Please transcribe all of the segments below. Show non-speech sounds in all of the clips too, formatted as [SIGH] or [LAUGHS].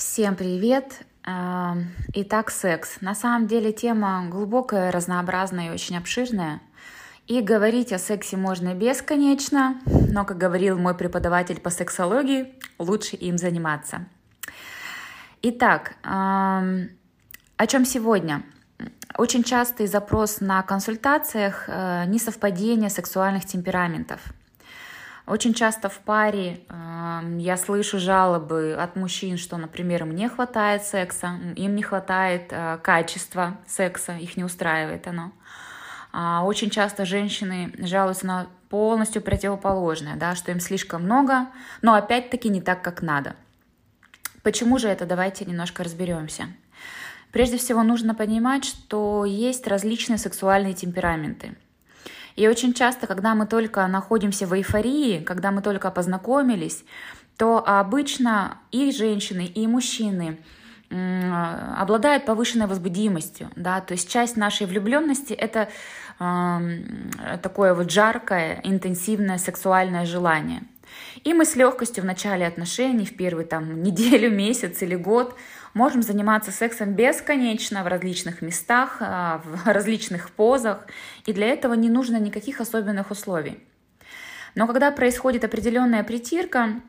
Всем привет! А, итак, секс. На самом деле тема глубокая, разнообразная и очень обширная. И говорить о сексе можно бесконечно, но, как говорил мой преподаватель по сексологии, лучше им заниматься. Итак, о чем сегодня? Очень частый запрос на консультациях э, несовпадение сексуальных темпераментов – очень часто в паре э, я слышу жалобы от мужчин, что, например, им не хватает секса, им не хватает э, качества секса, их не устраивает оно. А очень часто женщины жалуются на полностью противоположное, да, что им слишком много, но опять-таки не так, как надо. Почему же это? Давайте немножко разберемся. Прежде всего нужно понимать, что есть различные сексуальные темпераменты – и очень часто, когда мы только находимся в эйфории, когда мы только познакомились, то обычно и женщины, и мужчины обладают повышенной возбудимостью, да, то есть часть нашей влюбленности это э, такое вот жаркое, интенсивное сексуальное желание. И мы с легкостью в начале отношений, в первый там неделю, [LAUGHS] месяц или год Можем заниматься сексом бесконечно в различных местах, а, в [LAUGHS] различных позах, и для этого не нужно никаких особенных условий. Но когда происходит определенная притирка,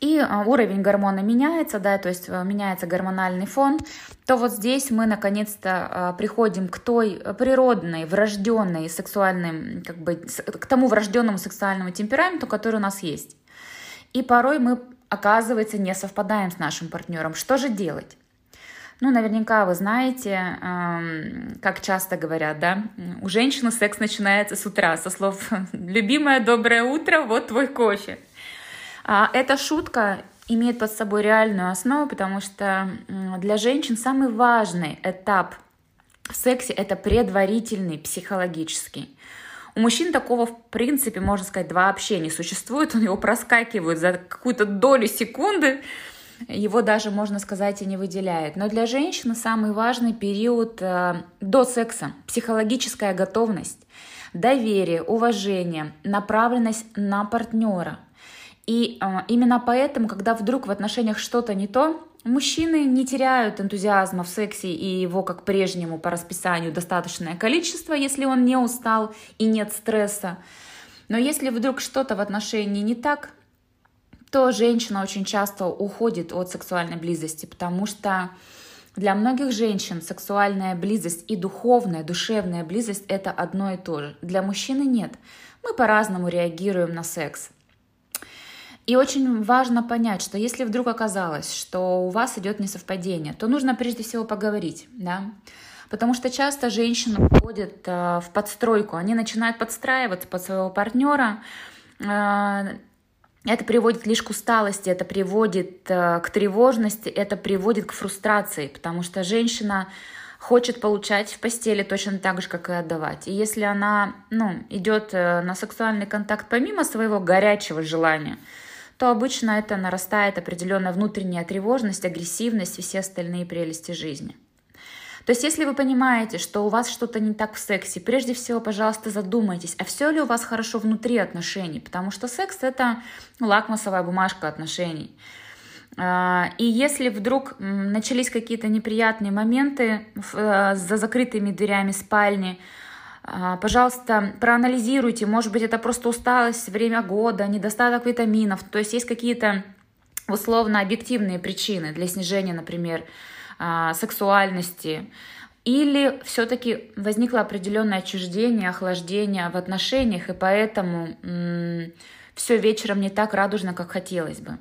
и а, уровень гормона меняется, да, то есть а, меняется гормональный фон, то вот здесь мы наконец-то приходим к той природной, врожденной сексуальной, как бы, к тому врожденному сексуальному темпераменту, который у нас есть. И порой мы оказывается, не совпадаем с нашим партнером. Что же делать? Ну, наверняка вы знаете, эм, как часто говорят, да, у женщины секс начинается с утра, со слов «любимое доброе утро, вот твой кофе». А эта шутка имеет под собой реальную основу, потому что для женщин самый важный этап в сексе — это предварительный, психологический. У мужчин такого, в принципе, можно сказать, вообще не существует. Он его проскакивает за какую-то долю секунды, его даже, можно сказать, и не выделяет. Но для женщины самый важный период э, до секса – психологическая готовность, доверие, уважение, направленность на партнера. И э, именно поэтому, когда вдруг в отношениях что-то не то, Мужчины не теряют энтузиазма в сексе и его, как прежнему, по расписанию достаточное количество, если он не устал и нет стресса. Но если вдруг что-то в отношении не так, то женщина очень часто уходит от сексуальной близости, потому что для многих женщин сексуальная близость и духовная, душевная близость – это одно и то же. Для мужчины нет. Мы по-разному реагируем на секс. И очень важно понять, что если вдруг оказалось, что у вас идет несовпадение, то нужно прежде всего поговорить, да, Потому что часто женщины входят э, в подстройку, они начинают подстраиваться под своего партнера. Э, это приводит лишь к усталости, это приводит э, к тревожности, это приводит к фрустрации, потому что женщина хочет получать в постели точно так же, как и отдавать. И если она ну, идет на сексуальный контакт помимо своего горячего желания, то обычно это нарастает определенная внутренняя тревожность, агрессивность и все остальные прелести жизни. То есть, если вы понимаете, что у вас что-то не так в сексе, прежде всего, пожалуйста, задумайтесь, а все ли у вас хорошо внутри отношений, потому что секс — это лакмусовая бумажка отношений. А, и если вдруг начались какие-то неприятные моменты э, за закрытыми дверями спальни, пожалуйста, проанализируйте, может быть, это просто усталость, время года, недостаток витаминов, то есть есть какие-то условно объективные причины для снижения, например, а, сексуальности, или все-таки возникло определенное отчуждение, охлаждение в отношениях, и поэтому все вечером не так радужно, как хотелось бы.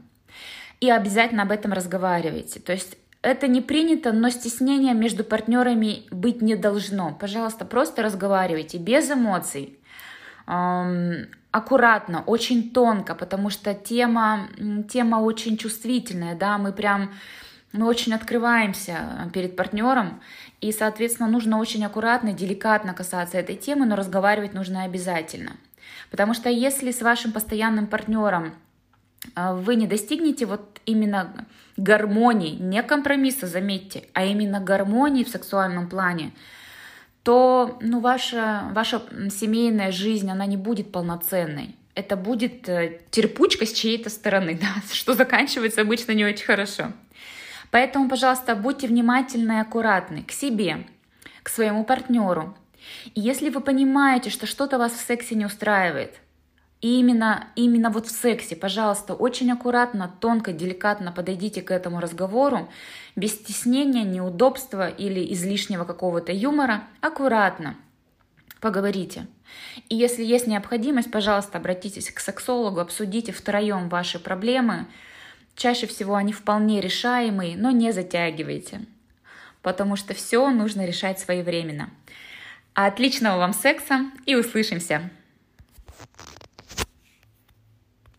И обязательно об этом разговаривайте. То есть это не принято, но стеснения между партнерами быть не должно. Пожалуйста, просто разговаривайте без эмоций, эм, аккуратно, очень тонко, потому что тема, тема очень чувствительная, да, мы прям мы очень открываемся перед партнером, и, соответственно, нужно очень аккуратно, деликатно касаться этой темы, но разговаривать нужно обязательно. Потому что если с вашим постоянным партнером а, вы не достигнете вот именно гармонии, не компромисса, заметьте, а именно гармонии в сексуальном плане, то ну, ваша, ваша семейная жизнь, она не будет полноценной. Это будет э, терпучка с чьей-то стороны, [LAUGHS] да, что заканчивается обычно не очень хорошо. Поэтому, пожалуйста, будьте внимательны и аккуратны к себе, к своему партнеру. И если вы понимаете, что что-то вас в сексе не устраивает, и именно, именно вот в сексе, пожалуйста, очень аккуратно, тонко, деликатно подойдите к этому разговору, без стеснения, неудобства или излишнего какого-то юмора, аккуратно поговорите. И если есть необходимость, пожалуйста, обратитесь к сексологу, обсудите втроем ваши проблемы. Чаще всего они вполне решаемые, но не затягивайте, потому что все нужно решать своевременно. Отличного вам секса и услышимся!